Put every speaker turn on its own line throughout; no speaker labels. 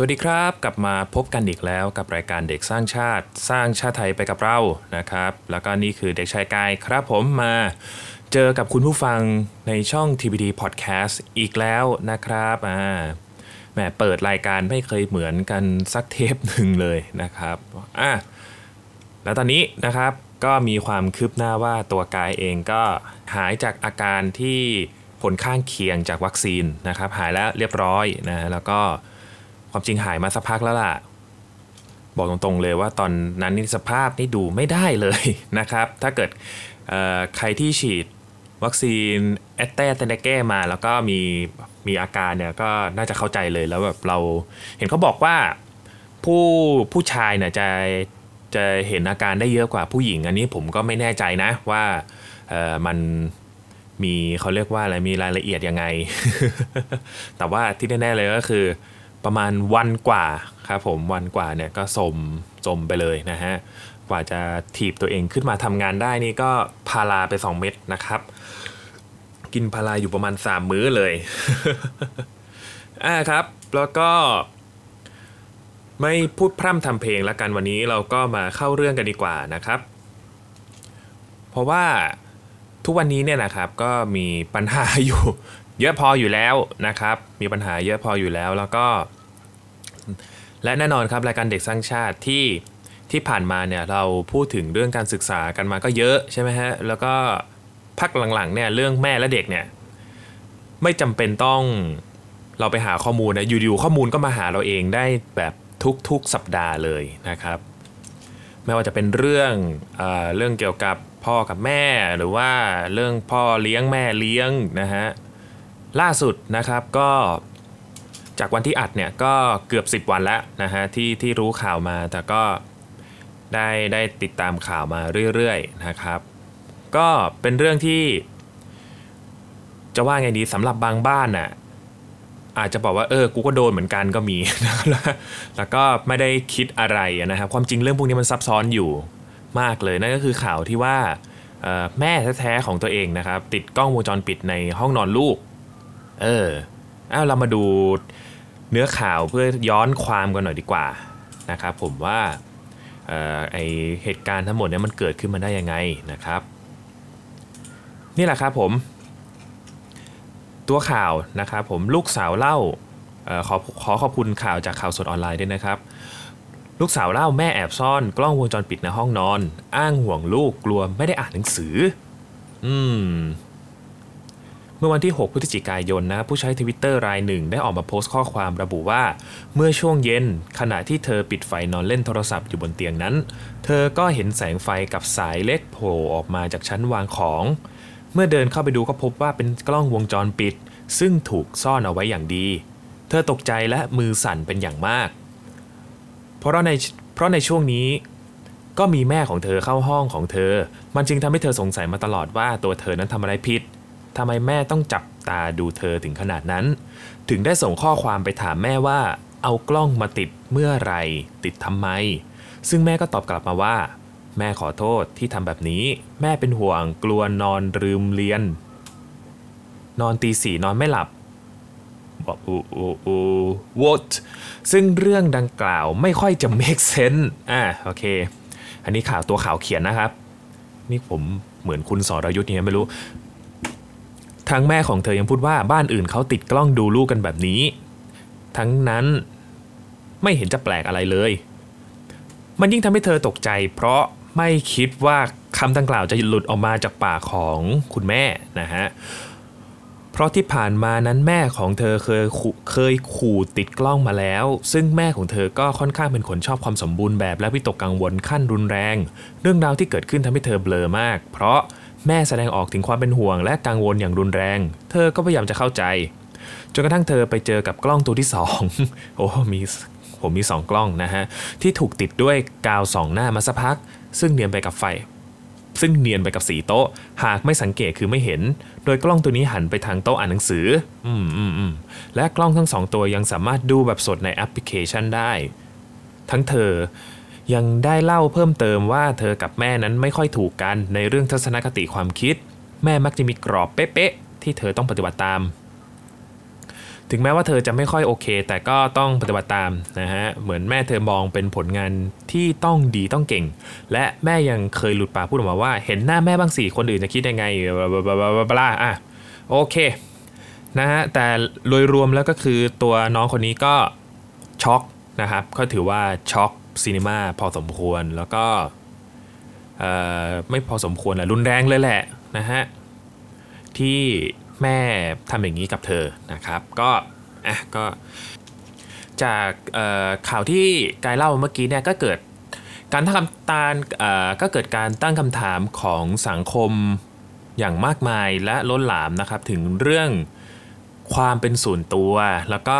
สวัสดีครับ กลับมาพบกันอีกแล้วกับรายการเด็กสร้างชาติ สร้างชาติไทยไปกับเรานะครับ แล้วก็นี่คือเด็กชายกายครับผมมาเจอกับคุณผู้ฟังในช่อง TPD Podcast อีกแล้วนะครับอ่าแหมเปิดรายการไม่เคยเหมือนกันสักเทปหนึ่งเลยนะครับอะแล้วตอนนี้นะครับก็มีความคืบหน้าว่าตัวกายเองก็หายจากอาการที่ผลข้างเคียงจากวัคซีนนะครับ หายแล้วเรียบร้อยนะแล้วก็ ความจริงหายมาสักพักแล้วล่ะ บอกตรงๆเลยว่าตอนนั้นนี่สภาพนี่ดูไม่ได้เลยนะครับ ถ้าเกิดใครที่ฉีดวัคซีนแอตเตเตเนเก้มาแล้วก็มีมีอาการเนี่ยก็น่าจะเข้าใจเลยแล้วแบบเราเห็นเขาบอกว่าผู้ผู้ชายเนี่ยจะจะเห็นอาการได้เยอะกว่าผู้หญิง อันนี้ผมก็ไม่แน่ใจนะว่าเออมันมีเขาเรียกว่าอะไรมีรายละเอียดยังไง แต่ว่าที่แน่ๆเลยก็คือ ประมาณวันกว่าครับผมวันกว่าเนี่ยก็สมจมไปเลยนะฮะกว่าจะถีบตัวเองขึ้นมาทำงานได้นี่ก็พาราไป 2 เม็ดนะครับ กินพาราอยู่ประมาณ 3 มื้อเลยอ่าครับ แล้วก็ ไม่พูดพร่ำทำเพลงแล้วกันวันนี้เราก็มาเข้าเรื่องกันดีกว่านะครับ เพราะว่าทุกวันนี้เนี่ยนะครับก็มีปัญหาอยู่ เยอะพออยู่แล้วนะครับ มีปัญหาเยอะพออยู่แล้วแล้วก็ และแน่นอนครับรายการเด็กสร้างชาติที่ที่ผ่านมาเนี่ยเราพูดถึงเรื่องการศึกษากันมาก็เยอะใช่ไหมฮะแล้วก็พักหลังๆเนี่ยเรื่องแม่และเด็กเนี่ยไม่จำเป็นต้องเราไปหาข้อมูลนะอยู่ๆข้อมูลก็มาหาเราเองได้แบบทุกๆสัปดาห์เลยนะครับ ไม่ว่าจะเป็นเรื่องเอเรื่องเกี่ยวกับพ่อกับแม่หรือว่าเรื่องพ่อเลี้ยงแม่เลี้ยงนะฮะ ล่าสุดนะครับก็จากวันที่อัดเนี่ยก็เกือบ 10 วันแล้วนะฮะที่ที่รู้ข่าวมาแต่ก็ได้ได้ติดตามข่าวมาเรื่อยๆนะครับ ก็เป็นเรื่องที่ จะว่าไงดีสำหรับบางบ้านน่ะอาจจะบอกว่าเออกูก็โดนเหมือนกันก็มี แล้วก็ไม่ได้คิดอะไรนะครับความจริงเรื่องพวกนี้มันซับซ้อนอยู่มากเลยนั่นก็คือข่าวที่ว่าแม่แท้ๆของตัวเองนะครับ ติดกล้องวงจรปิดในห้องนอนลูก เออเอาเรามาดูเนื้อข่าวเพื่อย้อนความกันหน่อยดีกว่านะครับผมว่าไอเหตุการณ์ทั้งหมดเนี้มันเกิดขึ้นมาได้ยังไงนะครับ นี่แหละครับผม ตัวข่าวนะครับผมลูกสาวเล่าขอขอขอบคุณข่าวจากข่าวสดออนไลน์ด้วยนะครับ ลูกสาวเล่าแม่แอบซ่อน กล้องวงจรปิดในห้องนอน อ้างห่วงลูกกลัวไม่ได้อ่านหนังสือ อืม เมื่อวันที่ 6 พฤศจิกายนนะผู้ใช้ทวิตเตอร์รายหนึ่งได้ออกมาโพสต์ข้อความระบุว่า เมื่อช่วงเย็น ขณะที่เธอปิดไฟนอนเล่นโทรศัพท์อยู่บนเตียงนั้น เธอก็เห็นแสงไฟกับสายเล็กโผล่ออกมาจากชั้นวางของ เมื่อเดินเข้าไปดูก็พบว่าเป็นกล้องวงจรปิด ซึ่งถูกซ่อนเอาไว้อย่างดี เธอตกใจและมือสั่นเป็นอย่างมาก เพราะในเพราะในช่วงนี้ก็มีแม่ของเธอเข้าห้องของเธอ มันจึงทำให้เธอสงสัยมาตลอดว่าตัวเธอนั้นทำอะไรผิด ทำไมแม่ต้องจับตาดูเธอถึงขนาดนั้น ถึงได้ส่งข้อความไปถามแม่ว่า เอากล้องมาติดเมื่อไรติดทำไม ซึ่งแม่ก็ตอบกลับมาว่า แม่ขอโทษที่ทำแบบนี้ แม่เป็นห่วงกลัวนอนลืมเรียน นอนตีสี่นอนไม่หลับบอกอูอูอูวอตซึ่งเรื่องดังกล่าวไม่ค่อยจะ make sense อ่าโอเค อันนี้ข่าวตัวข่าวเขียนนะครับ นี่ผมเหมือนคุณสรยุทธ์เนี่ยไม่รู้ ทั้งแม่ของเธอยังพูดว่าบ้านอื่นเขาติดกล้องดูลูกกันแบบนี้ ทั้งนั้นไม่เห็นจะแปลกอะไรเลย มันยิ่งทำให้เธอตกใจ เพราะไม่คิดว่าคำดังกล่าวจะหลุดออกมาจากปากของคุณแม่นะฮะ เพราะที่ผ่านมานั้นแม่ของเธอเคยเคยขู่ติดกล้องมาแล้ว ซึ่งแม่ของเธอก็ค่อนข้างเป็นคนชอบความสมบูรณ์แบบและวิตกกังวลขั้นรุนแรง เรื่องราวที่เกิดขึ้นทำให้เธอเบลอมาก เพราะ แม่แสดงออกถึงความเป็นห่วงและกังวลอย่างรุนแรง เธอก็พยายามจะเข้าใจ จนกระทั่งเธอไปเจอกับกล้องตัวที่ 2 โอ้ มีผมมี 2 กล้องนะฮะ ที่ถูกติดด้วยกาวสองหน้ามาสักพัก ซึ่งเนียนไปกับไฟ ซึ่งเนียนไปกับสีโต๊ะ หากไม่สังเกตคือไม่เห็น โดยกล้องตัวนี้หันไปทางโต๊ะอ่านหนังสือ อืมอืมอืมและกล้องทั้งสองตัวยังสามารถดูแบบสดในแอปพลิเคชันได้ ทั้งเธอ ยังได้เล่าเพิ่มเติมว่าเธอกับแม่นั้นไม่ค่อยถูกกันในเรื่องทัศนคติความคิด แม่มักจะมีกรอบเป๊ะๆที่เธอต้องปฏิบัติตาม ถึงแม้ว่าเธอจะไม่ค่อยโอเค แต่ก็ต้องปฏิบัติตามนะฮะเหมือนแม่เธอมองเป็นผลงานที่ต้องดีต้องเก่ง และแม่ยังเคยหลุดปากพูดออกมาว่า เห็นหน้าแม่บ้างสิคนอื่นจะคิดยังไงบลาบลาบลาบลาอะโอเคนะฮะแต่โดยรวมแล้วก็คือตัวน้องคนนี้ก็ช็อกนะครับก็ถือว่าช็อก ซีนีมาพอสมควรแล้วก็ไม่พอสมควรแหละรุนแรงเลยแหละนะฮะที่แม่ทำอย่างนี้กับเธอนะครับก็อะก็จากข่าวที่กายเล่าเมื่อกี้เนี่ยก็เกิดการตั้งคำตาก็เกิดการตั้งคำถามของสังคมอย่างมากมายและล้นหลามนะครับถึงเรื่อง ความเป็นส่วนตัว แล้วก็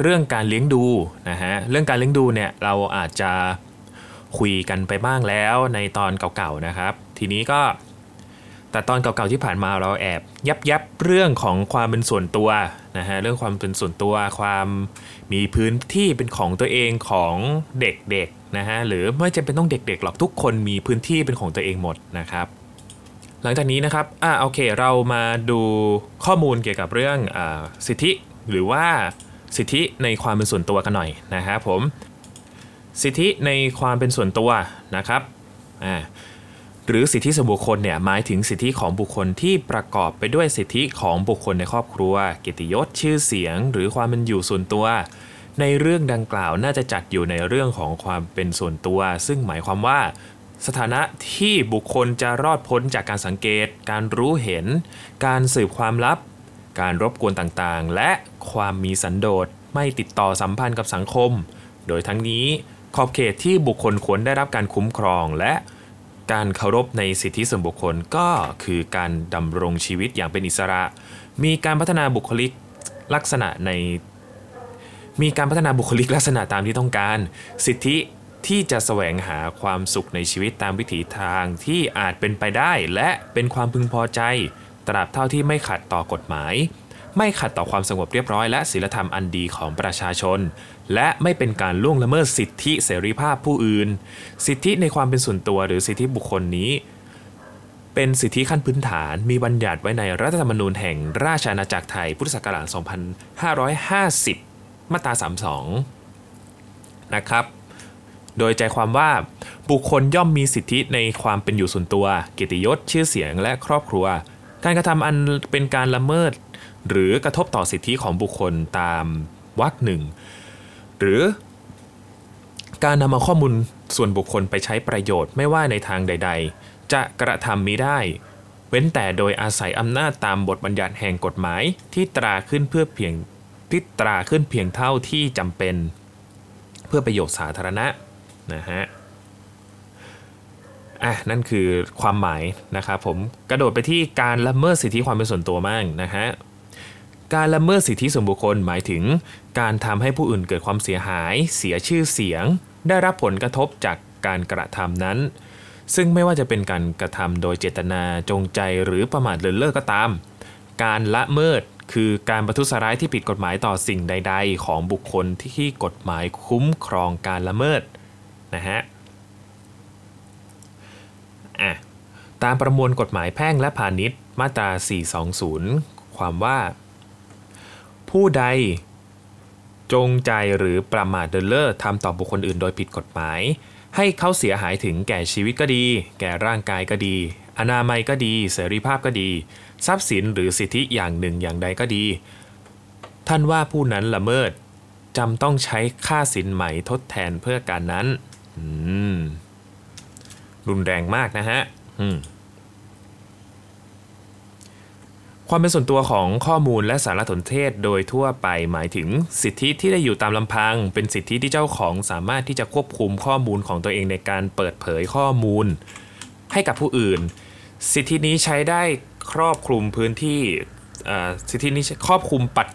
เรื่องการเลี้ยงดูนะฮะเรื่องการเลี้ยงดูเนี่ยเราอาจจะคุยกันไปบ้างแล้วในตอนเก่าๆนะครับ ทีนี้ก็แต่ตอนเก่าๆที่ผ่านมาเราแอบยับยับเรื่องของความเป็นส่วนตัวนะฮะเรื่องความเป็นส่วนตัวความมีพื้นที่เป็นของตัวเองของเด็กๆนะฮะหรือไม่จำเป็นต้องเด็กๆหรอกทุกคนมีพื้นที่เป็นของตัวเองหมดนะครับ หลังจากนี้นะครับอ่าโอเค เรามาดูข้อมูลเกี่ยวกับเรื่องอสิทธิ หรือว่าสิทธิในความเป็นส่วนตัวกันหน่อยนะครับผมสิทธิในความเป็นส่วนตัวนะครับอ่าหรือสิทธิส่วนบุคคลเนี่ยหมายถึงสิทธิของบุคคลที่ประกอบไปด้วยสิทธิของบุคคลในครอบครัวเกียรติยศชื่อเสียง หรือความเป็นอยู่ส่วนตัว ในเรื่องดังกล่าวน่าจะจัดอยู่ในเรื่องของความเป็นส่วนตัว ซึ่งหมายความว่า สถานะที่บุคคลจะรอดพ้นจากการสังเกต การรู้เห็น การสืบความลับ การรบกวนต่างๆ และความมีสันโดษไม่ติดต่อสัมพันธ์กับสังคม โดยทั้งนี้ขอบเขตที่บุคคลควรได้รับการคุ้มครองและการเคารพในสิทธิส่วนบุคคลก็คือการดำรงชีวิตอย่างเป็นอิสระ มีการพัฒนาบุคลิกลักษณะใน มีการพัฒนาบุคลิกลักษณะตามที่ต้องการ สิทธิ ที่จะแสวงหาความสุขในชีวิตตามวิถีทางที่อาจเป็นไปได้และเป็นความพึงพอใจ ตราบเท่าที่ไม่ขัดต่อกฎหมาย ไม่ขัดต่อความสงบเรียบร้อยและศีลธรรมอันดีของประชาชน และไม่เป็นการล่วงละเมิดสิทธิเสรีภาพผู้อื่น สิทธิในความเป็นส่วนตัวหรือสิทธิบุคคลนี้ เป็นสิทธิขั้นพื้นฐานมีบัญญัติไว้ในรัฐธรรมนูญแห่งราชอาณาจักรไทยพุทธศักราช 2550 มาตรา 32 นะครับ โดยใจความว่าบุคคลย่อมมีสิทธิในความเป็นอยู่ส่วนตัว เกียรติยศชื่อเสียงและครอบครัว การกระทำอันเป็นการละเมิด หรือกระทบต่อสิทธิของบุคคลตามวรรคหนึ่ง หรือการนำเอาข้อมูลส่วนบุคคลไปใช้ประโยชน์ไม่ว่าในทางใด ๆ จะกระทำมิได้ เว้นแต่โดยอาศัยอำนาจตามบทบัญญัติแห่งกฎหมายที่ตราขึ้นเพื่อเพียงที่ตราขึ้นเพียงเท่าที่จำเป็น เพื่อประโยชน์สาธารณะ นะฮะอะนั่นคือความหมายนะครับผมกระโดดไปที่การละเมิดสิทธิความเป็นส่วนตัวมั่งนะฮะการละเมิดสิทธิส่วนบุคคลหมายถึง การทำให้ผู้อื่นเกิดความเสียหาย เสียชื่อเสียง ได้รับผลกระทบจากการกระทำนั้น ซึ่งไม่ว่าจะเป็นการกระทำโดยเจตนาจงใจหรือประมาทเลินเล่อก็ตาม การละเมิดคือการประทุษร้ายที่ผิดกฎหมายต่อสิ่งใด ๆ ของบุคคลที่กฎหมายคุ้มครองการละเมิด นะฮะอะตามประมวลกฎหมายแพ่งและพาณิชย์มาตรา 420 ความว่า ผู้ใดจงใจหรือประมาทเดินเล่อทำต่อบุคคลอื่นโดยผิดกฎหมาย ให้เขาเสียหายถึงแก่ชีวิตก็ดี แก่ร่างกายก็ดี อนามัยก็ดี เสรีภาพก็ดี ทรัพย์สินหรือสิทธิอย่างหนึ่งอย่างใดก็ดี ท่านว่าผู้นั้นละเมิดจำต้องใช้ค่าสินใหม่ทดแทนเพื่อการนั้น รุนแรงมากนะฮะความเป็นส่วนตัวของข้อมูลและสารสนเทศโดยทั่วไปหมายถึงสิทธิที่ได้อยู่ตามลำพัง เป็นสิทธิที่เจ้าของสามารถที่จะควบคุมข้อมูลของตัวเองในการเปิดเผยข้อมูล ให้กับผู้อื่น สิทธินี้ใช้ได้ครอบคลุมพื้นที่สิทธินี้ครอบคลุมปัด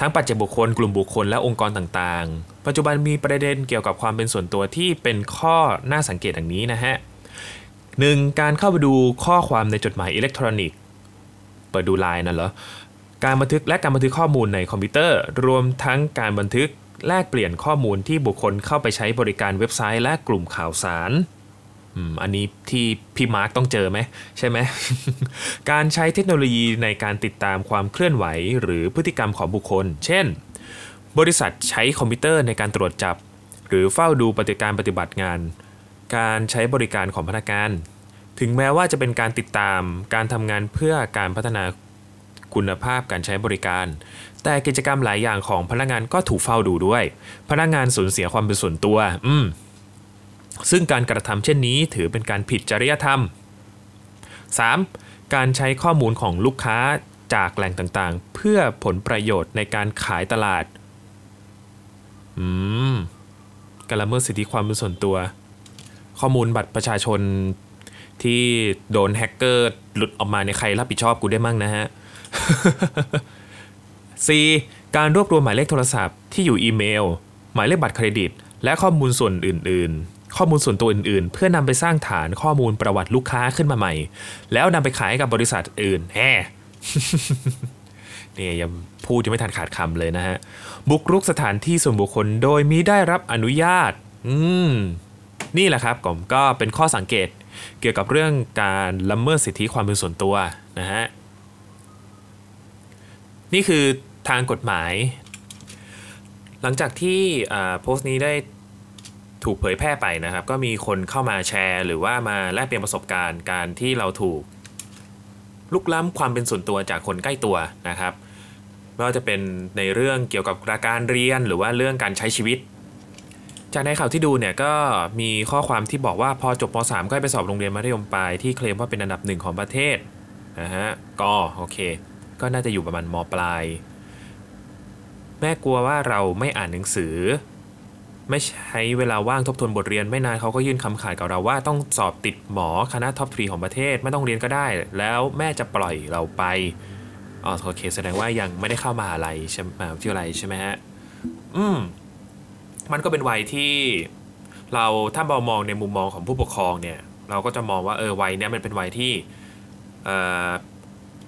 ทั้งปัจเจกบุคคลกลุ่มบุคคลและองค์กรต่างๆ ปัจจุบันมีประเด็นเกี่ยวกับความเป็นส่วนตัวที่เป็นข้อน่าสังเกตอย่างนี้นะฮะหนึ่งการเข้าไปดูข้อความในจดหมายอิเล็กทรอนิกส์ เปิดดูไลน์นั่นเหรอ การบันทึกและการบันทึกข้อมูลในคอมพิวเตอร์ รวมทั้งการบันทึกแลกเปลี่ยนข้อมูลที่บุคคลเข้าไปใช้บริการเว็บไซต์และกลุ่มข่าวสาร อืมอันนี้ที่พี่มาร์กต้องเจอไหมใช่ไหม การใช้เทคโนโลยีในการติดตามความเคลื่อนไหว หรือพฤติกรรมของบุคคล เช่น บริษัทใช้คอมพิวเตอร์ในการตรวจจับ หรือเฝ้าดูปฏิการปฏิบัติงาน การใช้บริการของพนักงาน ถึงแม้ว่าจะเป็นการติดตามการทำงานเพื่อการพัฒนาคุณภาพการใช้บริการ แต่กิจกรรมหลายอย่างของพนักงานก็ถูกเฝ้าดูด้วย พนักงานสูญเสียความเป็นส่วนตัว อืม ซึ่งการกระทำเช่นนี้ถือเป็นการผิดจริยธรรม 3. การใช้ข้อมูลของลูกค้าจากแหล่งต่างๆ เพื่อผลประโยชน์ในการขายตลาด อืมการละเมิดสิทธิความเป็นส่วนตัว ข้อมูลบัตรประชาชนที่โดนแฮกเกอร์หลุดออกมาในใครรับผิดชอบกูได้มั่งนะฮะ 4. การรวบรวมหมายเลขโทรศัพท์ที่อยู่อีเมล หมายเลขบัตรเครดิต และข้อมูลส่วนอื่น ๆ ข้อมูลส่วนตัวอื่นๆ เพื่อนำไปสร้างฐานข้อมูลประวัติลูกค้าขึ้นมาใหม่ แล้วนำไปขายให้กับบริษัทอื่นแฮ่เนี่ยยังพูดยังไม่ทันขาดคำเลยนะฮะ บุกรุกสถานที่ส่วนบุคคลโดยมิได้รับอนุญาต อืม นี่แหละครับผมก็เป็นข้อสังเกตเกี่ยวกับเรื่องการละเมิดสิทธิความเป็นส่วนตัวนะฮะ นี่คือทางกฎหมาย หลังจากที่โพสต์นี้ได้ ถูกเผยแพร่ไปนะครับ ก็มีคนเข้ามาแชร์ หรือว่ามาแลกเปลี่ยนประสบการณ์การที่เราถูกลุกล้ำความเป็นส่วนตัวจากคนใกล้ตัวนะครับไม่ว่าจะเป็นในเรื่องเกี่ยวกับการเรียนหรือว่าเรื่องการใช้ชีวิต จากในข่าวที่ดูเนี่ยก็มีข้อความที่บอกว่าพอจบม .3 ก็ไปสอบโรงเรียนมัธยมปลายที่เคลมว่าเป็นอันดับหนึ่งของประเทศนะฮะก็โอเค ก็น่าจะอยู่ประมาณมปลาย แม่กลัวว่าเราไม่อ่านหนังสือ ไม่ใช้เวลาว่างทบทวนบทเรียนไม่นานเขาก็ยื่นคำขาดกับเราว่าต้องสอบติดหมอคณะท็อปทรีของประเทศไม่ต้องเรียนก็ได้ แล้วแม่จะปล่อยเราไปอ๋อโอเค แสดงว่ายังไม่ได้เข้ามหาลัยใช่มหาวิทยาลัยใช่ไหมฮะอืมมันก็เป็นวัยที่เราถ้าเรามองในมุมมองของผู้ปกครองเนี่ย เราก็จะมองว่าเออวัยเนี้ยมันเป็นวัยที่เ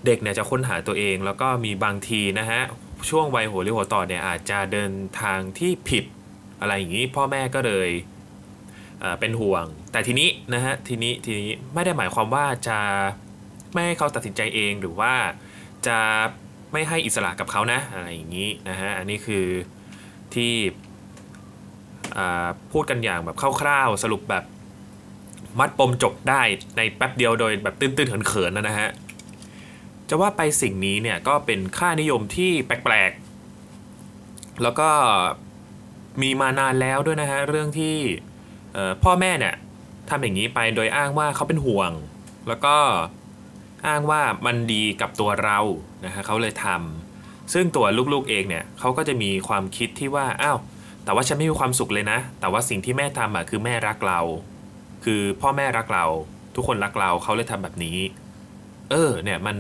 เด็กเนี่ยจะค้นหาตัวเอง แล้วก็มีบางทีนะฮะช่วงวัยหัวเรียวหัวต่อเนี่ยอาจจะเดินทางที่ผิด อะไรอย่างนี้พ่อแม่ก็เลยเป็นห่วง แต่ทีนี้นะฮะทีนี้ทีนี้ไม่ได้หมายความว่าจะไม่ให้เขาตัดสินใจเองหรือว่าจะไม่ให้อิสระกับเขานะอะไรอย่างนี้นะฮะอันนี้คือที่พูดกันอย่างแบบคร่าวๆสรุปแบบมัดปมจบได้ในแป๊บเดียวโดยแบบตื้นๆเขินๆนะฮะจะว่าไปสิ่งนี้เนี่ยก็เป็นค่านิยมที่แปลกๆ แล้วก็ มีมานานแล้วด้วยนะฮะเรื่องที่พ่อแม่เนี่ยทำอย่างนี้ไปโดยอ้างว่าเขาเป็นห่วง แล้วก็อ้างว่ามันดีกับตัวเรานะฮะเขาเลยทำซึ่งตัวลูกๆเองเนี่ยเขาก็จะมีความคิดที่ว่าอ้าวแต่ว่าฉันไม่มีความสุขเลยนะ แต่ว่าสิ่งที่แม่ทำอะคือแม่รักเรา คือพ่อแม่รักเรา ทุกคนรักเราเขาเลยทำแบบนี้ เออเนี่ยมัน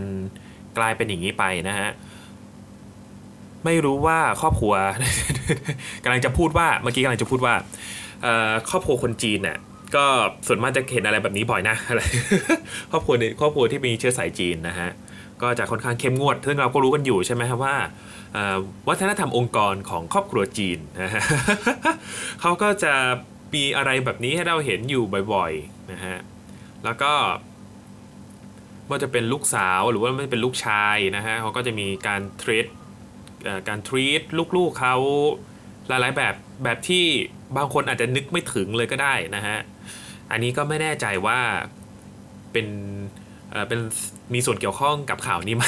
กลายเป็นอย่างนี้ไปนะฮะ ไม่รู้ว่าครอบครัวกำลังจะพูดว่าเมื่อกี้กำลังจะพูดว่าครอบครัวคนจีนเนี่ยก็ส่วนมากจะเห็นอะไรแบบนี้บ่อยนะอะไรครอบครัวครอบครัวที่มีเชื้อสายจีนนะฮะก็จะค่อนข้างเข้มงวดซึ่งเราก็รู้กันอยู่ใช่ไหมครับว่าวัฒนธรรมองค์กรของครอบครัวจีนนะฮะเขาก็จะมีอะไรแบบนี้ให้เราเห็นอยู่บ่อยๆนะฮะแล้วก็ว่าจะเป็นลูกสาวหรือว่าไม่เป็นลูกชายนะฮะเขาก็จะมีการเทรด การทรีตลูกๆเขาหลายๆแบบแบบที่บางคนอาจจะนึกไม่ถึงเลยก็ได้นะฮะ อันนี้ก็ไม่แน่ใจว่าเป็นเป็นมีส่วนเกี่ยวข้องกับข่าวนี้ไหม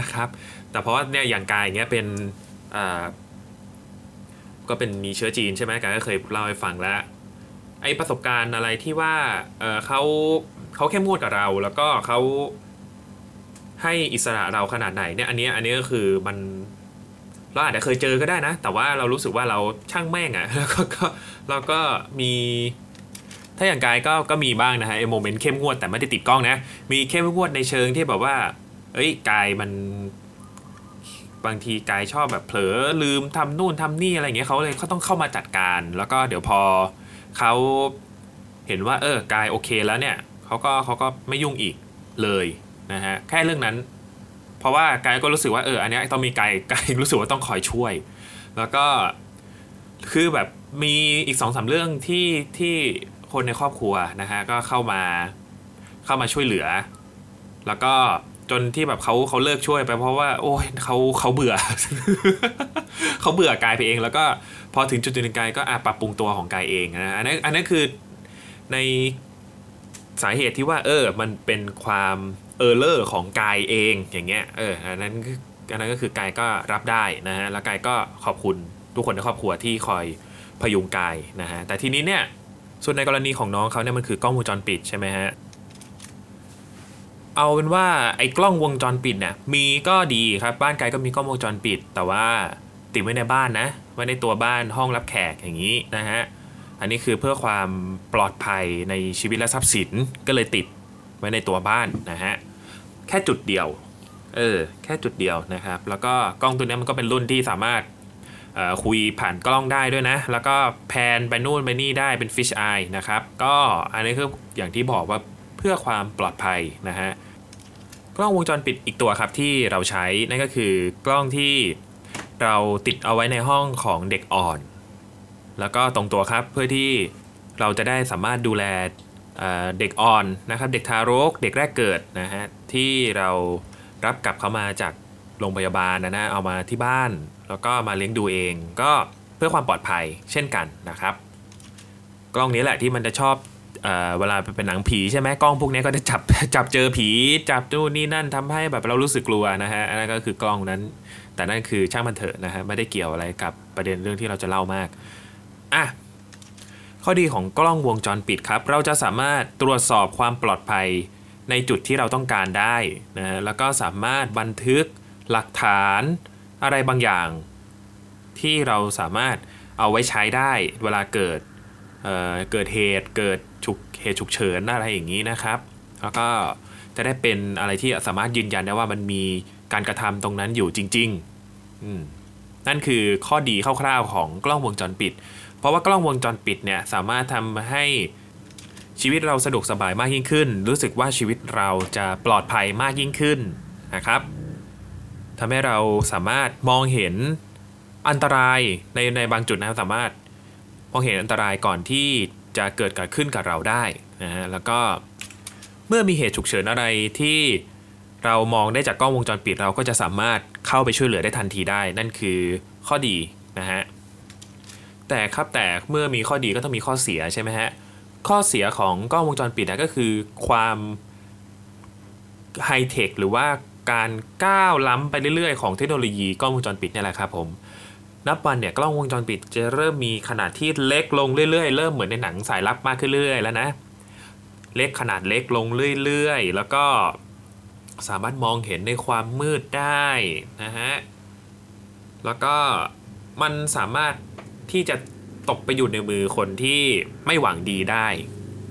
นะครับ แต่เพราะว่าเนี่ยอย่างกายเงี้ยเป็นก็เป็นมีเชื้อจีนใช่ไหมกายก็เคยเล่าให้ฟังแล้วไอประสบการณ์อะไรที่ว่าเเขาเขาเข้มงวดกับเรา แล้วก็เขาให้อิสระเราขนาดไหนเนี่ยอันนี้อันนี้ก็คือมัน เราอาจจะเคยเจอก็ได้นะ แต่ว่าเรารู้สึกว่าเราช่างแม่งอะ่ะแล้วก็ก็เราก็มีถ้าอย่างกายก็ก็มีบ้างนะฮะไอโมเมนต์เข้มงวดแต่ไม่ได้ติดกล้องนะ มีเข้มงวดในเชิงที่แบบว่า เอ้ยกายมันบางทีกายชอบแบบเผลอลืมทำนู่นทำนี่อะไรเงี้ยเขาเลยเขาต้องเข้ามาจัดการ แล้วก็เดี๋ยวพอเขาเห็นว่าเออกายโอเคแล้วเนี่ยเขาก็เขาก็ไม่ยุ่งอีกเลยนะฮะแค่เรื่องนั้น เพราะว่ากายก็รู้สึกว่าเอออันนี้ต้องมีกายกายรู้สึกว่าต้องคอยช่วย แล้วก็คือแบบมีอีกสองสาเรื่องที่ที่คนในครอบครัวนะฮะก็เข้ามาเข้ามาช่วยเหลือ แล้วก็จนที่แบบเขาเขาเลิกช่วยไปเพราะว่า โอ้ยเขาเขาเบื่อ เขาเบื่อกายไปเอง แล้วก็พอถึงจุดจุดหนึ่งกายก็อะปรับปรุงตัวของกายเองนะอันนั้นอันนั้นคือในสาเหตุที่ว่าเออมันเป็นความ เออร์เลอร์ของกายเองอย่างเงี้ยเอออันนั้นอันนั้นก็คือกายก็รับได้นะฮะแล้วกายก็ขอบคุณทุกคนในครอบครัวที่คอยพยุงกายนะฮะแต่ทีนี้เนี่ยส่วนในกรณีของน้องเขาเนี่ยมันคือกล้องวงจรปิดใช่ไหมฮะเอาเป็นว่าไอ้กล้องวงจรปิดเนี่ยมีก็ดีครับบ้านไกลก็มีกล้องวงจรปิด แต่ว่าติดไว้ในบ้านนะไว้ในตัวบ้านห้องรับแขกอย่างนี้นะฮะอันนี้คือเพื่อความปลอดภัยในชีวิตและทรัพย์สินก็เลยติดไว้ในตัวบ้านนะฮะ แค่จุดเดียว เออ แค่จุดเดียวนะครับ แล้วก็กล้องตัวนี้มันก็เป็นรุ่นที่สามารถคุยผ่านกล้องได้ด้วยนะ แล้วก็แพนไปนู่นไปนี่ได้เป็น fish eye นะครับ ก็อันนี้คืออย่างที่บอกว่าเพื่อความปลอดภัยนะฮะ กล้องวงจรปิดอีกตัวครับที่เราใช้นั่นก็คือกล้องที่เราติดเอาไว้ในห้องของเด็กอ่อน แล้วก็ตรงตัวครับเพื่อที่เราจะได้สามารถดูแล เด็กอ่อนนะครับเด็กทารกเด็กแรกเกิดนะฮะที่เรารับกลับเขามาจากโรงพยาบาลนะนะเอามาที่บ้าน แล้วก็มาเลี้ยงดูเอง ก็เพื่อความปลอดภัยเช่นกันนะครับ กล้องนี้แหละที่มันจะชอบเอเวลาเป็นหนังผีใช่ไหมกล้องพวกนี้ก็จะจับจับเจอผีจับนู่นนี่นั่นทำให้แบบเรารู้สึกกลัวนะฮะอันนั้นก็คือกล้องนั้น แต่นั่นคือช่างมันเถอะนะฮะไม่ได้เกี่ยวอะไรกับประเด็นเรื่องที่เราจะเล่ามากอะ ข้อดีของกล้องวงจรปิดครับ เราจะสามารถตรวจสอบความปลอดภัยในจุดที่เราต้องการได้นะแล้วก็สามารถบันทึกหลักฐานอะไรบางอย่าง ที่เราสามารถเอาไว้ใช้ได้เวลาเกิดเเกิดเหตุเกิดฉุกเหตุฉุกเฉินอะไรอย่างนี้นะครับ แล้วก็จะได้เป็นอะไรที่สามารถยืนยันได้ว่ามันมีการกระทำตรงนั้นอยู่จริงๆนั่นคือข้อดีคร่าวๆของกล้องวงจรปิด เพราะว่ากล้องวงจรปิดเนี่ยสามารถทำให้ชีวิตเราสะดวกสบายมากยิ่งขึ้น รู้สึกว่าชีวิตเราจะปลอดภัยมากยิ่งขึ้นนะครับทำให้เราสามารถมองเห็นอันตรายในในบางจุดนะครับสามารถมองเห็นอันตรายก่อนที่จะเกิดเกิดขึ้นกับเราได้นะฮะแล้วก็เมื่อมีเหตุฉุกเฉินอะไรที่เรามองได้จากกล้องวงจรปิดเราก็จะสามารถเข้าไปช่วยเหลือได้ทันทีได้ นั่นคือข้อดีนะฮะ แต่ครับแต่เมื่อมีข้อดีก็ต้องมีข้อเสียใช่ไหมฮะ ข้อเสียของกล้องวงจรปิดนะก็คือความไฮเทคหรือว่าการก้าวล้ำไปเรื่อยๆ ของเทคโนโลยีกล้องวงจรปิดนี่แหละครับผม นับวันเนี่ยกล้องวงจรปิดจะเริ่มมีขนาดที่เล็กลงเรื่อยๆ เริ่มเหมือนในหนังสายลับมากขึ้นเรื่อยๆ แล้วนะ เล็กขนาดเล็กลงเรื่อยๆ แล้วก็สามารถมองเห็นในความมืดได้นะฮะ แล้วก็มันสามารถ ที่จะตกไปอยู่ในมือคนที่ไม่หวังดีได้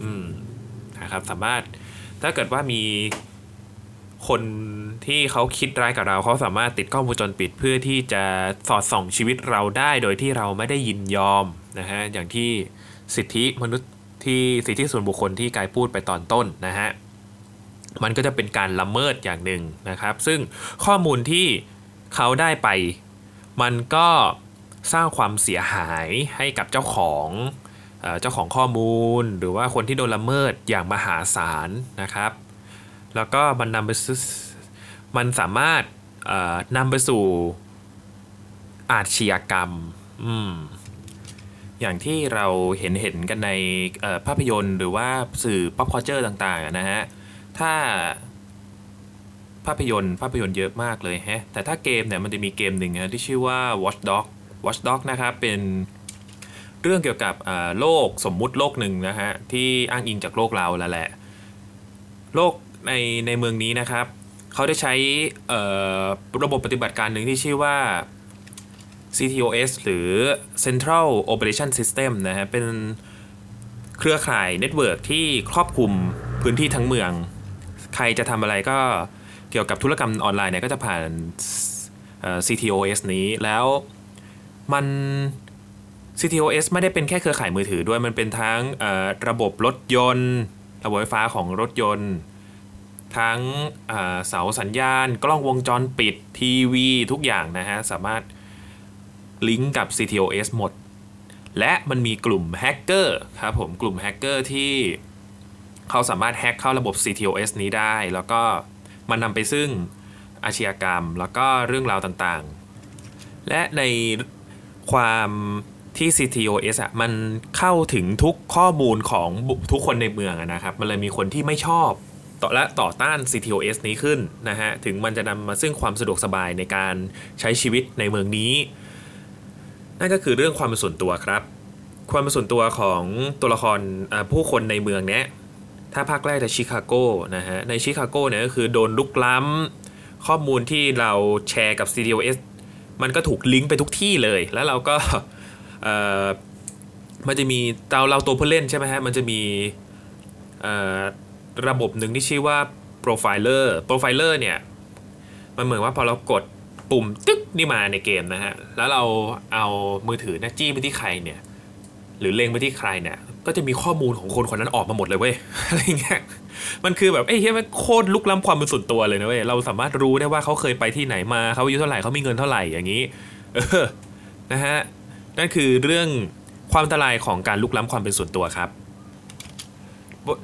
อืมนะครับ สามารถถ้าเกิดว่ามีคนที่เขาคิดร้ายกับเราเขาสามารถติดกล้องวงจรปิดเพื่อที่จะสอดส่องชีวิตเราได้ โดยที่เราไม่ได้ยินยอมนะฮะอย่างที่สิทธิมนุษย์ที่สิทธิส่วนบุคคลที่กายพูดไปตอนต้นนะฮะมันก็จะเป็นการละเมิดอย่างหนึ่งนะครับ ซึ่งข้อมูลที่เขาได้ไป มันก็ สร้างความเสียหายให้กับเจ้าของเจ้าของข้อมูล หรือว่าคนที่โดนละเมิดอย่างมหาศาลนะครับ แล้วก็มันนำไปมันสามารถนำไปสู่อาชญากรรมอืมอย่างที่เราเห็นเห็นกันในภาพยนตร์ หรือว่าสื่อ pop culture ต่างๆนะฮะ ถ้าภาพยนตร์ภาพยนตร์เยอะมากเลยฮะ แต่ถ้าเกมเนี่ยมันจะมีเกมหนึ่งนะที่ชื่อว่า Watch Dog Watch Dog นะครับเป็นเรื่องเกี่ยวกับโลกสมมุติโลกหนึ่งนะฮะที่อ้างอิงจากโลกเราแล้วแหละ โลกในในเมืองนี้นะครับเขาได้ใช้ระบบปฏิบัติการหนึ่งที่ชื่อว่า CTOS หรือ Central Operation System นะฮะเป็นเครือข่ายเน็ตเวิร์กที่ครอบคลุมพื้นที่ทั้งเมือง ใครจะทำอะไรก็เกี่ยวกับธุรกรรมออนไลน์เนี่ยก็จะผ่าน CTOS นี้แล้ว มัน CTOS ไม่ได้เป็นแค่เครือข่ายมือถือด้วยมันเป็นทั้งระบบรถยนต์ ระบบไฟฟ้าของรถยนต์ ทั้งเสาสัญญาณ กล้องวงจรปิดทีวีทุกอย่างนะฮะ สามารถลิงก์กับ CTOS หมด และมันมีกลุ่มแฮกเกอร์ครับผมกลุ่มแฮกเกอร์ที่เขาสามารถแฮกเข้าระบบ CTOS นี้ได้ แล้วก็มันนำไปซึ่งอาชญากรรม แล้วก็เรื่องราวต่างๆ และใน ความที่ CTOS อะมันเข้าถึงทุกข้อมูลของทุกคนในเมืองนะครับ มันเลยมีคนที่ไม่ชอบต่อและต่อต้าน CTOS นี้ขึ้นนะฮะ ถึงมันจะนำมาซึ่งความสะดวกสบายในการใช้ชีวิตในเมืองนี้ นั่นก็คือเรื่องความเป็นส่วนตัวครับ ความเป็นส่วนตัวของตัวละครผู้คนในเมืองเนี้ยถ้าภาคแรกจะชิคาโกนะฮะ ในชิคาโกเนี่ยก็คือโดนลุกล้ำข้อมูลที่เราแชร์กับ CTOS มันก็ถูกลิงก์ไปทุกที่เลย แล้วเราก็มันจะมีเราเราตัวผู้เล่นใช่ไหมฮะ มันจะมีระบบหนึ่งที่ชื่อว่า Profiler Profiler เนี่ย มันเหมือนว่าพอเรากดปุ่มตึ๊กนี่มาในเกมนะฮะ แล้วเราเอามือถือนะจี้ไปที่ใครเนี่ย หรือเล็งไปที่ใครเนี่ย ก็จะมีข้อมูลของคนคนนั้นออกมาหมดเลยเว้ยอะไรเงี้ยมันคือแบบเอ้ยมันโคตรลุกล้ำความเป็นส่วนตัวเลยนะเว้ยเราสามารถรู้ได้ว่าเขาเคยไปที่ไหนมาเขาอายุเท่าไหร่เขามีเงินเท่าไหร่อย่างนี้ เออนะฮะนั่นคือเรื่องความอันตรายของการลุกล้ำความเป็นส่วนตัวครับ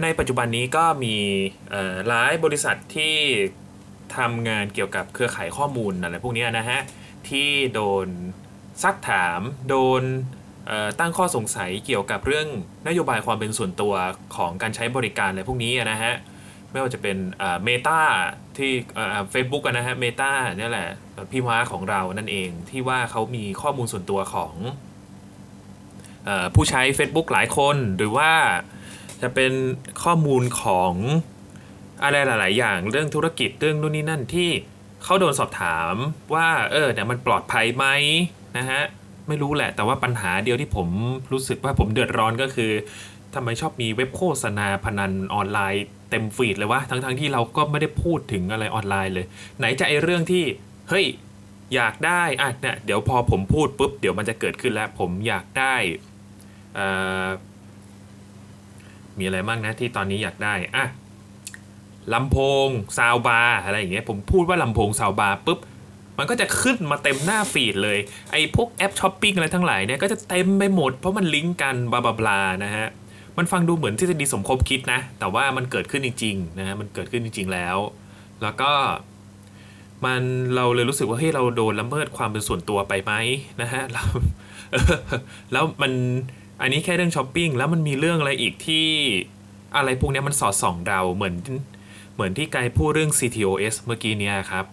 ในปัจจุบันนี้ก็มีหลายบริษัทที่ทำงานเกี่ยวกับเครือข่ายข้อมูลอะไรพวกนี้นะฮะ ที่โดนซักถาม โดน ตั้งข้อสงสัยเกี่ยวกับเรื่องนโยบายความเป็นส่วนตัวของการใช้บริการอะไรพวกนี้นะฮะไม่ว่าจะเป็นเมตาที่เฟซบุ๊กนะฮะเมตาเนี่ยแหละพี่ม้าของเรานั่นเองที่ว่าเขามีข้อมูลส่วนตัวของผู้ใช้ Facebook หลายคนหรือว่าจะเป็นข้อมูลของอะไรหลาย ๆ อย่างเรื่องธุรกิจเรื่องนู่นนี่นั่นที่เขาโดนสอบถามว่าเออเนี่ยมันปลอดภัยไหมนะฮะ ไม่รู้แหละ แต่ว่าปัญหาเดียวที่ผมรู้สึกว่าผมเดือดร้อนก็คือทำไมชอบมีเว็บโฆษณาพนันออนไลน์เต็ม feed เลยวะทั้งๆทที่เราก็ไม่ได้พูดถึงอะไรออนไลน์เลย ไหนจะไอเรื่องที่เฮ้ยอยากได้อะเนี่ยเดี๋ยวพอผมพูดปุ๊บเดี๋ยวมันจะเกิดขึ้นแล้ว ผมอยากได้อ่ามีอะไรบ้างนะที่ตอนนี้อยากได้อะลำโพง soundbar อะไรอย่างเงี้ยผมพูดว่าลำโพง soundbar ปุ๊บ มันก็จะขึ้นมาเต็มหน้า feed เลยไอ้พวกแอปช้อปปิ้งอะไรทั้งหลายเนี่ยก็จะเต็มไปหมดเพราะมันลิงก์กัน bla bla นะฮะมันฟังดูเหมือนที่จะดีสมคบคิดนะ แต่ว่ามันเกิดขึ้นจริงๆนะฮะมันเกิดขึ้นจริง ๆแล้ว แล้วก็มันเราเลยรู้สึกว่าเฮ้ยเราโดนละเมิดความเป็นส่วนตัวไปไหมนะฮะเราแล้วมันอันนี้แค่เรื่องช้อปปิ้งแล้วมันมีเรื่องอะไรอีกที่อะไรพวกนี้มันสอดส่องเราเหมือนเหมือนที่กายพูดเรื่อง CTOS เมื่อกี้เนี้ยครับ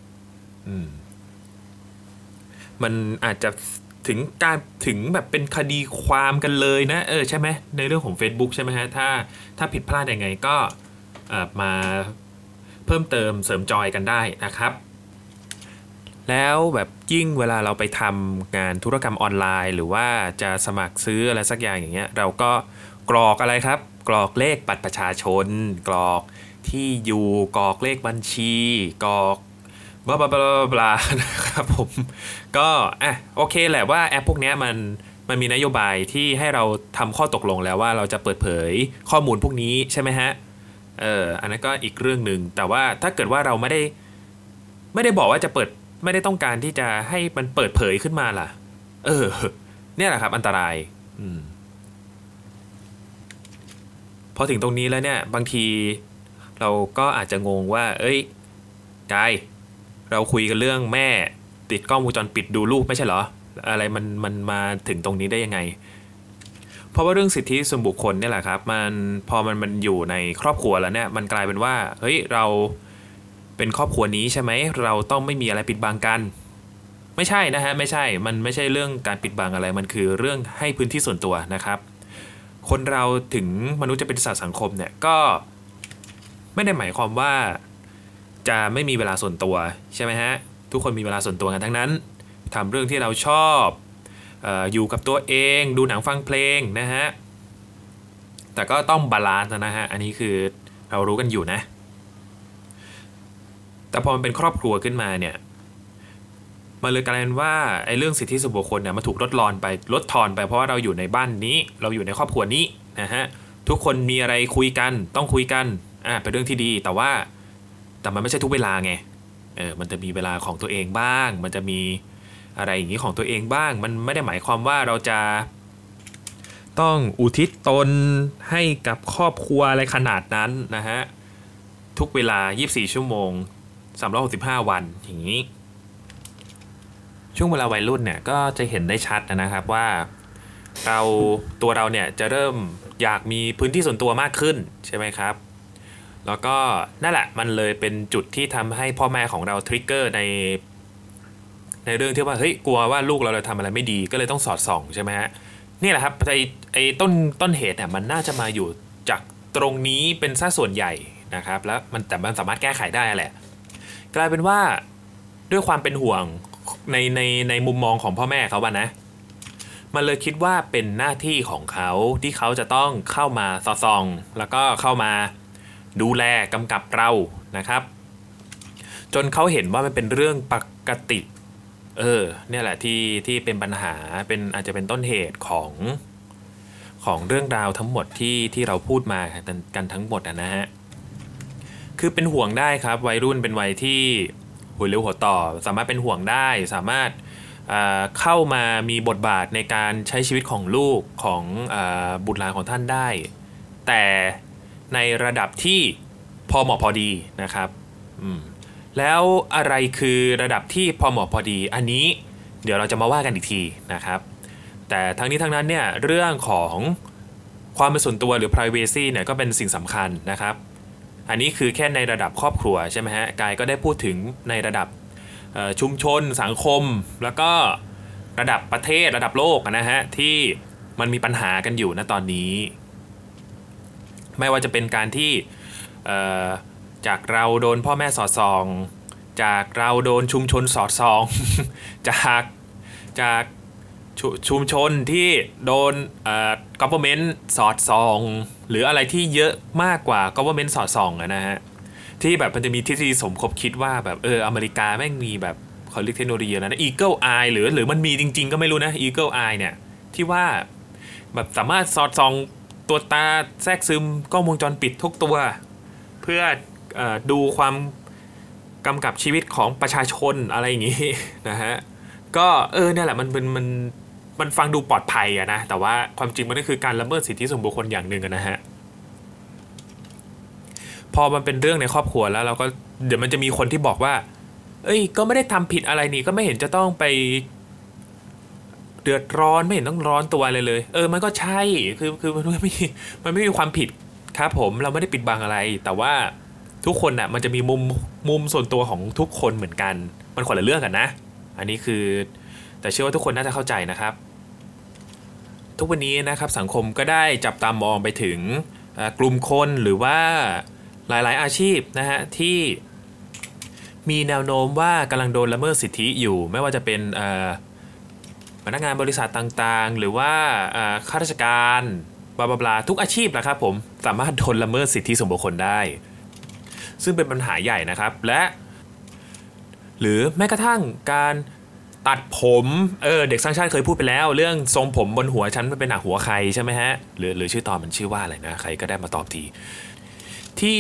อืม มันอาจจะถึงการถึงแบบเป็นคดีความกันเลยนะ เออใช่ไหมในเรื่องของ Facebook ใช่ไหมฮะ ถ้าถ้าผิดพลาดยังไงก็มาเพิ่มเติมเสริมจอยกันได้นะครับ แล้วแบบยิ่งเวลาเราไปทำงานธุรกรรมออนไลน์ หรือว่าจะสมัครซื้ออะไรสักอย่างอย่างเงี้ย เราก็กรอกอะไรครับ กรอกเลขบัตรประชาชน กรอกที่อยู่กรอกเลขบัญชี กรอก บลาบลาบลาบลานะครับผม ก็อะโอเคแหละว่าแอปพวกนี้มันมันมีนโยบายที่ให้เราทำข้อตกลงแล้วว่าเราจะเปิดเผยข้อมูลพวกนี้ใช่ไหมฮะเอออันนั้นก็อีกเรื่องหนึ่งแต่ว่าถ้าเกิดว่าเราไม่ได้ไม่ได้บอกว่าจะเปิดไม่ได้ต้องการที่จะให้มันเปิดเผยขึ้นมาล่ะ เออ เนี่ยแหละครับ อันตรายอืมพอถึงตรงนี้แล้วเนี่ย บางทีเราก็อาจจะงงว่า เอ้ยกาย เราคุยกันเรื่องแม่ติดกล้องวงจรปิดดูลูกไม่ใช่เหรอ อะไรมันมันมาถึงตรงนี้ได้ยังไง เพราะว่าเรื่องสิทธิส่วนบุคคลเนี่ยแหละครับมันพอมันมันอยู่ในครอบครัวแล้วเนี่ยมันกลายเป็นว่าเฮ้ยเราเป็นครอบครัวนี้ใช่ไหมเราต้องไม่มีอะไรปิดบังกัน ไม่ใช่นะฮะไม่ใช่มันไม่ใช่เรื่องการปิดบังอะไรมันคือเรื่องให้พื้นที่ส่วนตัวนะครับ คนเราถึงมนุษย์จะเป็นสัตว์สังคมเนี่ยก็ไม่ได้หมายความว่า จะไม่มีเวลาส่วนตัวใช่ไหมฮะ ทุกคนมีเวลาส่วนตัวกันทั้งนั้นทำเรื่องที่เราชอบออยู่กับตัวเองดูหนังฟังเพลงนะฮะ แต่ก็ต้อง balance นะฮะ อันนี้คือเรารู้กันอยู่นะ แต่พอมันเป็นครอบครัวขึ้นมาเนี่ยมันเลยกลายเป็นว่าไอ้เรื่องสิทธิส่วนบุคคลเนี่ยมาถูกลดรอนไปลดทอนไปเพราะว่าเราอยู่ในบ้านนี้ เราอยู่ในครอบครัวนี้นะฮะทุกคนมีอะไรคุยกันต้องคุยกันอ่าเป็นเรื่องที่ดีแต่ว่า แต่มันไม่ใช่ทุกเวลาไงเออมันจะมีเวลาของตัวเองบ้าง มันจะมีอะไรอย่างนี้ของตัวเองบ้าง มันไม่ได้หมายความว่าเราจะต้องอุทิศตนให้กับครอบครัวอะไรขนาดนั้นนะฮะ ทุกเวลา 24 ชั่วโมง 365 วันอย่างนี้ ช่วงเวลาวัยรุ่นเนี่ยก็จะเห็นได้ชัดนะครับว่า เราตัวเราเนี่ยจะเริ่มอยากมีพื้นที่ส่วนตัวมากขึ้นใช่ไหมครับ แล้วก็นั่นแหละมันเลยเป็นจุดที่ทำให้พ่อแม่ของเราทริกเกอร์ใน ในเรื่องที่ว่าเฮ้ยกลัวว่าลูกเราจะทำอะไรไม่ดีก็เลยต้องสอดส่องใช่ไหมฮะนี่แหละครับไอ้ไอ้ต้นต้นเหตุเนี่ยมันน่าจะมาอยู่จากตรงนี้เป็นซะส่วนใหญ่นะครับ แล้วมันแต่มันสามารถแก้ไขได้แหละ กลายเป็นว่าด้วยความเป็นห่วงในในในมุมมองของพ่อแม่เขาบ้านะ มันเลยคิดว่าเป็นหน้าที่ของเขาที่เขาจะต้องเข้ามาสอดส่อง แล้วก็เข้ามา ดูแลกำกับเรานะครับ จนเขาเห็นว่ามันเป็นเรื่องปกติเออเนี่ยแหละที่ที่เป็นปัญหาเป็นอาจจะเป็นต้นเหตุของของเรื่องราวทั้งหมดที่ที่เราพูดมากันทั้งหมดนะฮะคือเป็นห่วงได้ครับวัยรุ่นเป็นวัยที่หัวเร็วหัวต่อ สามารถเป็นห่วงได้สามารถเข้ามามีบทบาทในการใช้ชีวิตของลูกของอบุตรหลานของท่านได้ แต่ ในระดับที่พอเหมาะพอดีนะครับแล้วอะไรคือระดับที่พอเหมาะพอดี อันนี้เดี๋ยวเราจะมาว่ากันอีกทีนะครับ แต่ทั้งนี้ทั้งนั้นเนี่ยเรื่องของความเป็นส่วนตัวหรือ privacy เนี่ยก็เป็นสิ่งสำคัญนะครับ อันนี้คือแค่ในระดับครอบครัวใช่ไหมฮะกายก็ได้พูดถึงในระดับชุมชน สังคม แล้วก็ระดับประเทศระดับโลกนะฮะที่มันมีปัญหากันอยู่ณตอนนี้ ไม่ว่าจะเป็นการที่จากเราโดนพ่อแม่สอดส่อง จากเราโดนชุมชนสอดส่อง จากจากชชุมชนที่โดนเอ่อ government สอดส่อง หรืออะไรที่เยอะมากกว่า government สอดส่องนะฮะที่แบบมันจะมีทฤษฎีสมคบคิดว่าแบบเอออเมริกาแม่งมีแบบเขาเรียกเทคโนโลยีนะ Eagle Eye หรือหรือมันมีจริง ๆ ก็ไม่รู้นะ Eagle Eye เนี่ย ที่ว่าแบบสามารถสอดส่อง ตัวตาแทรกซึมกล้องวงจรปิดทุกตัว เพื่ออดูความกำกับชีวิตของประชาชนอะไรอย่างนี้นะฮะก็เออเนี่ยแหละมันเป็นมันมันฟังดูปลอดภัยอะนะ แต่ว่าความจริงมันก็คือการละเมิดสิทธิส่วนบุคคลอย่างหนึ่งนะฮะพอมันเป็นเรื่องในครอบครัวแล้วเราก็เดี๋ยวมันจะมีคนที่บอกว่า เอ้ย ก็ไม่ได้ทำผิดอะไรนี่ก็ไม่เห็นจะต้องไป เดือดร้อนไม่เห็นต้องร้อนตัวอะไรเลย เออมันก็ใช่คือคือมันไม่มันไม่มีความผิดครับผมเราไม่ได้ปิดบังอะไร แต่ว่าทุกคนน่ะมันจะมีมุมมุมส่วนตัวของทุกคนเหมือนกัน มันคนละเรื่องกันนะ อันนี้คือ แต่เชื่อว่าทุกคนน่าจะเข้าใจนะครับ ทุกวันนี้นะครับสังคมก็ได้จับตามองไปถึงกลุ่มคนหรือว่าหลายๆอาชีพนะฮะที่มีแนวโน้มว่ากำลังโดนละเมิดสิทธิอยู่ ไม่ว่าจะเป็น พนักงานบริษัทต่างๆ หรือว่าข้าราชการบลาบลาทุกอาชีพนะครับผมสามารถโดนละเมิดสิทธิส่วนบุคคลได้ ซึ่งเป็นปัญหาใหญ่นะครับ และ หรือแม้กระทั่งการตัดผมเออเด็กสร้างชาติเคยพูดไปแล้ว เรื่องทรงผมบนหัวฉันมันเป็นหนักหัวใครใช่ไหมฮะหรือหรือชื่อตอนมันชื่อว่าอะไรนะใครก็ได้มาตอบที ที่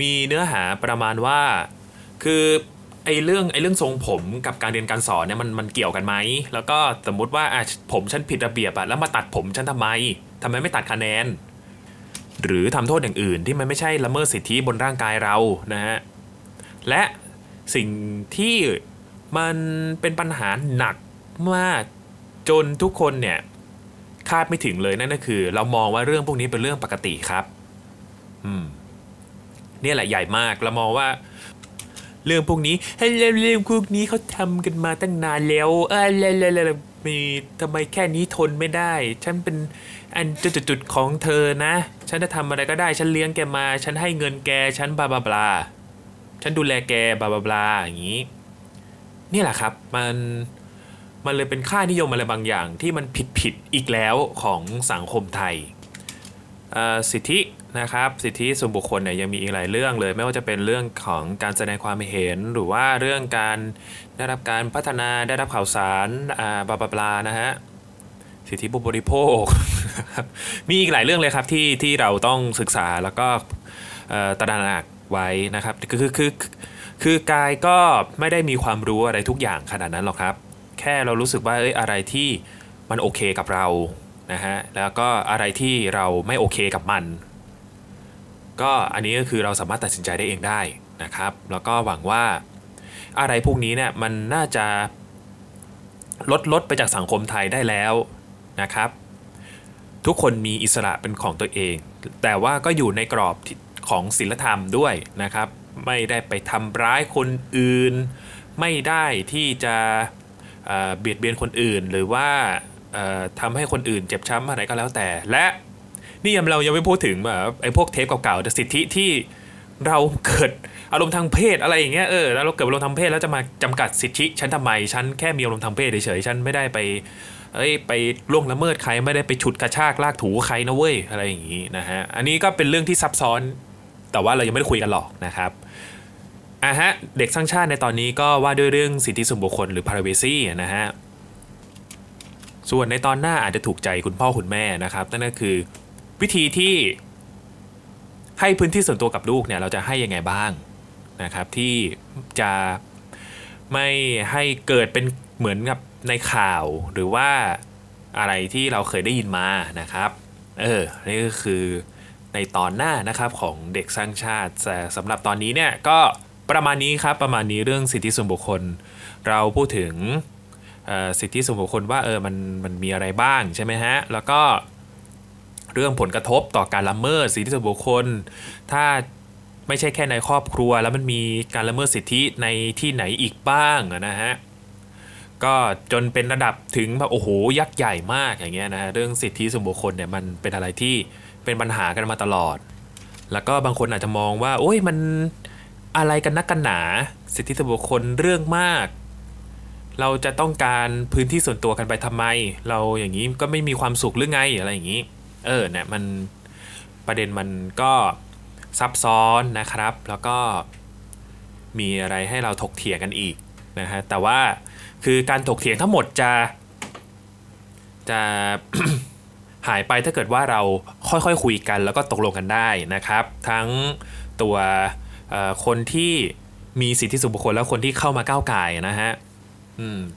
มีเนื้อหาประมาณว่า คือ ไอ้เรื่องไอ้เรื่องทรงผมกับการเรียนการสอนเนี่ยมันมันเกี่ยวกันไหม แล้วก็สมมุติว่าอะผมฉันผิดระเบียบอะแล้วมาตัดผมฉันทำไมทำไมไม่ตัดคะแนน หรือทำโทษอย่างอื่นที่มันไม่ใช่ละเมิดสิทธิบนร่างกายเรานะฮะ และสิ่งที่มันเป็นปัญหาหนักมากจนทุกคนเนี่ยคาดไม่ถึงเลยนั่นก็คือ เรามองว่าเรื่องพวกนี้เป็นเรื่องปกติครับ อืมเนี่ยแหละใหญ่มากเรามองว่า เรื่องพวกนี้ให้เรื่องพวกนี้เขาทำกันมาตั้งนานแล้วเอออะไรๆมีทำไมแค่นี้ทนไม่ได้ ฉันเป็นอันจุดๆของเธอนะ ฉันจะทำอะไรก็ได้ ฉันเลี้ยงแกมา ฉันให้เงินแก ฉันบลาบลาบลาฉันดูแลแกบลาบลาบลาอย่างนี้ นี่แหละครับ มัน มันเลยเป็นค่านิยมอะไรบางอย่างที่มันผิดผิดอีกแล้วของสังคมไทย สิทธินะครับสิทธิส่วนบุคคลเนี่ยยังมีอีกหลายเรื่องเลย ไม่ว่าจะเป็นเรื่องของการแสดงความเห็น หรือว่าเรื่องการได้รับการพัฒนาได้รับข่าวสารอ่าบลาบลานะฮะสิทธิผู้บริโภค มีอีกหลายเรื่องเลยครับที่ที่เราต้องศึกษาแล้วก็ตระหนักไว้นะครับคือคือคือคือกายก็ไม่ได้มีความรู้อะไรทุกอย่างขนาดนั้นหรอกครับ แค่เรารู้สึกว่าเอ้ยอะไรที่มันโอเคกับเรา นะฮะแล้วก็อะไรที่เราไม่โอเคกับมัน ก็อันนี้ก็คือเราสามารถตัดสินใจได้เองได้นะครับ แล้วก็หวังว่าอะไรพวกนี้เนี่ยมันน่าจะลดลดไปจากสังคมไทยได้แล้วนะครับ ทุกคนมีอิสระเป็นของตัวเอง แต่ว่าก็อยู่ในกรอบของศีลธรรมด้วยนะครับ ไม่ได้ไปทำร้ายคนอื่น ไม่ได้ที่จะเบียดเบียนคนอื่นหรือว่า ทำให้คนอื่นเจ็บช้ำอะไรก็แล้วแต่ และนี่ยังเรายังไม่พูดถึงแบบไอ้พวกเทปเก่าๆแต่สิทธิที่เราเกิดอารมณ์ทางเพศอะไรอย่างเงี้ยเออแล้วเราเกิดอารมณ์ทางเพศแล้วจะมาจำกัดสิทธิฉันทำไมฉันแค่มีอารมณ์ทางเพศเฉยๆฉันไม่ได้ไปเอ้ยไปล่วงละเมิดใครไม่ได้ไปฉุดกระชากลากถูใครนะเว้ยอะไรอย่างงี้นะฮะอันนี้ก็เป็นเรื่องที่ซับซ้อน แต่ว่าเรายังไม่ได้คุยกันหรอกนะครับอะฮะเด็กสร้างชาติในตอนนี้ก็ว่าด้วยเรื่องสิทธิส่วนบุคคลหรือ privacy นะฮะ ส่วนในตอนหน้าอาจจะถูกใจคุณพ่อคุณแม่นะครับนั่นก็คือวิธีที่ให้พื้นที่ส่วนตัวกับลูกเนี่ยเราจะให้ยังไงบ้างนะครับที่จะไม่ให้เกิดเป็นเหมือนกับในข่าวหรือว่าอะไรที่เราเคยได้ยินมานะครับเออนี่ก็คือในตอนหน้านะครับของเด็กสร้างชาติแต่สำหรับตอนนี้เนี่ยก็ประมาณนี้ครับประมาณนี้เรื่องสิทธิส่วนบุคคล เราพูดถึง สิทธิส่วนบุคคลว่าเออมันมันมีอะไรบ้างใช่ไหมฮะ แล้วก็เรื่องผลกระทบต่อการละเมิดสิทธิส่วนบุคคล ถ้าไม่ใช่แค่ในครอบครัว แล้วมันมีการละเมิดสิทธิในที่ไหนอีกบ้างนะฮะก็จนเป็นระดับถึงแบบโอ้โหยักษ์ใหญ่มากอย่างเงี้ยนะเรื่องสิทธิส่วนบุคคลเนี่ยมันเป็นอะไรที่เป็นปัญหากันมาตลอด แล้วก็บางคนอาจจะมองว่า โอ้ยมันอะไรกันนักกันหนา สิทธิส่วนบุคคลเรื่องมาก เราจะต้องการพื้นที่ส่วนตัวกันไปทำไม เราอย่างนี้ก็ไม่มีความสุขหรือไงอะไรอย่างนี้ เออเนี่ยมันประเด็นมันก็ซับซ้อนนะครับ แล้วก็มีอะไรให้เราถกเถียงกันอีกนะฮะแต่ว่าคือการถกเถียงทั้งหมดจะ จะหายไปถ้าเกิดว่าเราค่อยๆคคุยกัน แล้วก็ตกลงกันได้นะครับ ทั้งตัวคนที่มีสิทธิส่วนบุคคลแล้วคนที่เข้ามาก้าวไก่นะฮะ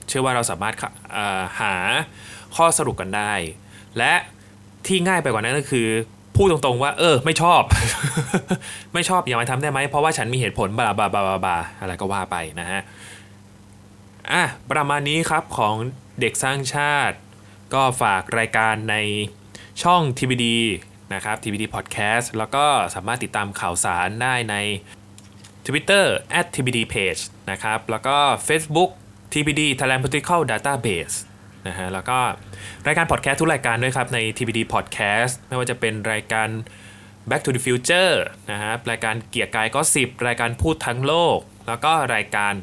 เชื่อว่าเราสามารถหาข้อสรุปกันได้ และที่ง่ายไปกว่านั้นก็คือพูดตรงๆว่า เออ ไม่ชอบ ไม่ชอบอย่ามาทำได้ไหมเพราะว่าฉันมีเหตุผลบาบาบาบาบาอะไรก็ว่าไปนะฮะอะประมาณนี้ครับของเด็กสร้างชาติ ก็ฝากรายการในช่อง TBD นะครับ TBD Podcast แล้วก็สามารถติดตามข่าวสารได้ใน Twitter @tbd page นะครับ แล้วก็ Facebook TBD Thailand Political Database นะฮะแล้วก็รายการพอดแคสต์ทุกรายการด้วยครับ ใน TBD Podcast ไม่ว่าจะเป็นรายการ Back to the Future นะครับรายการเกียร์กายก็สิบรายการพูดทั้งโลก แล้วก็รายการ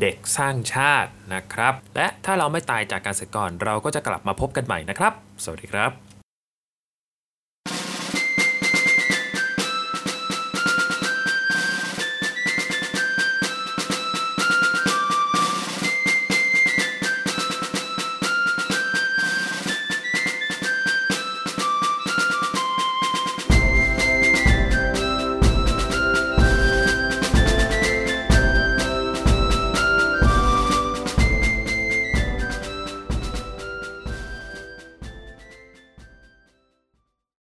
เด็กสร้างชาตินะครับ และถ้าเราไม่ตายจากการเสียก่อน เราก็จะกลับมาพบกันใหม่นะครับ สวัสดีครับ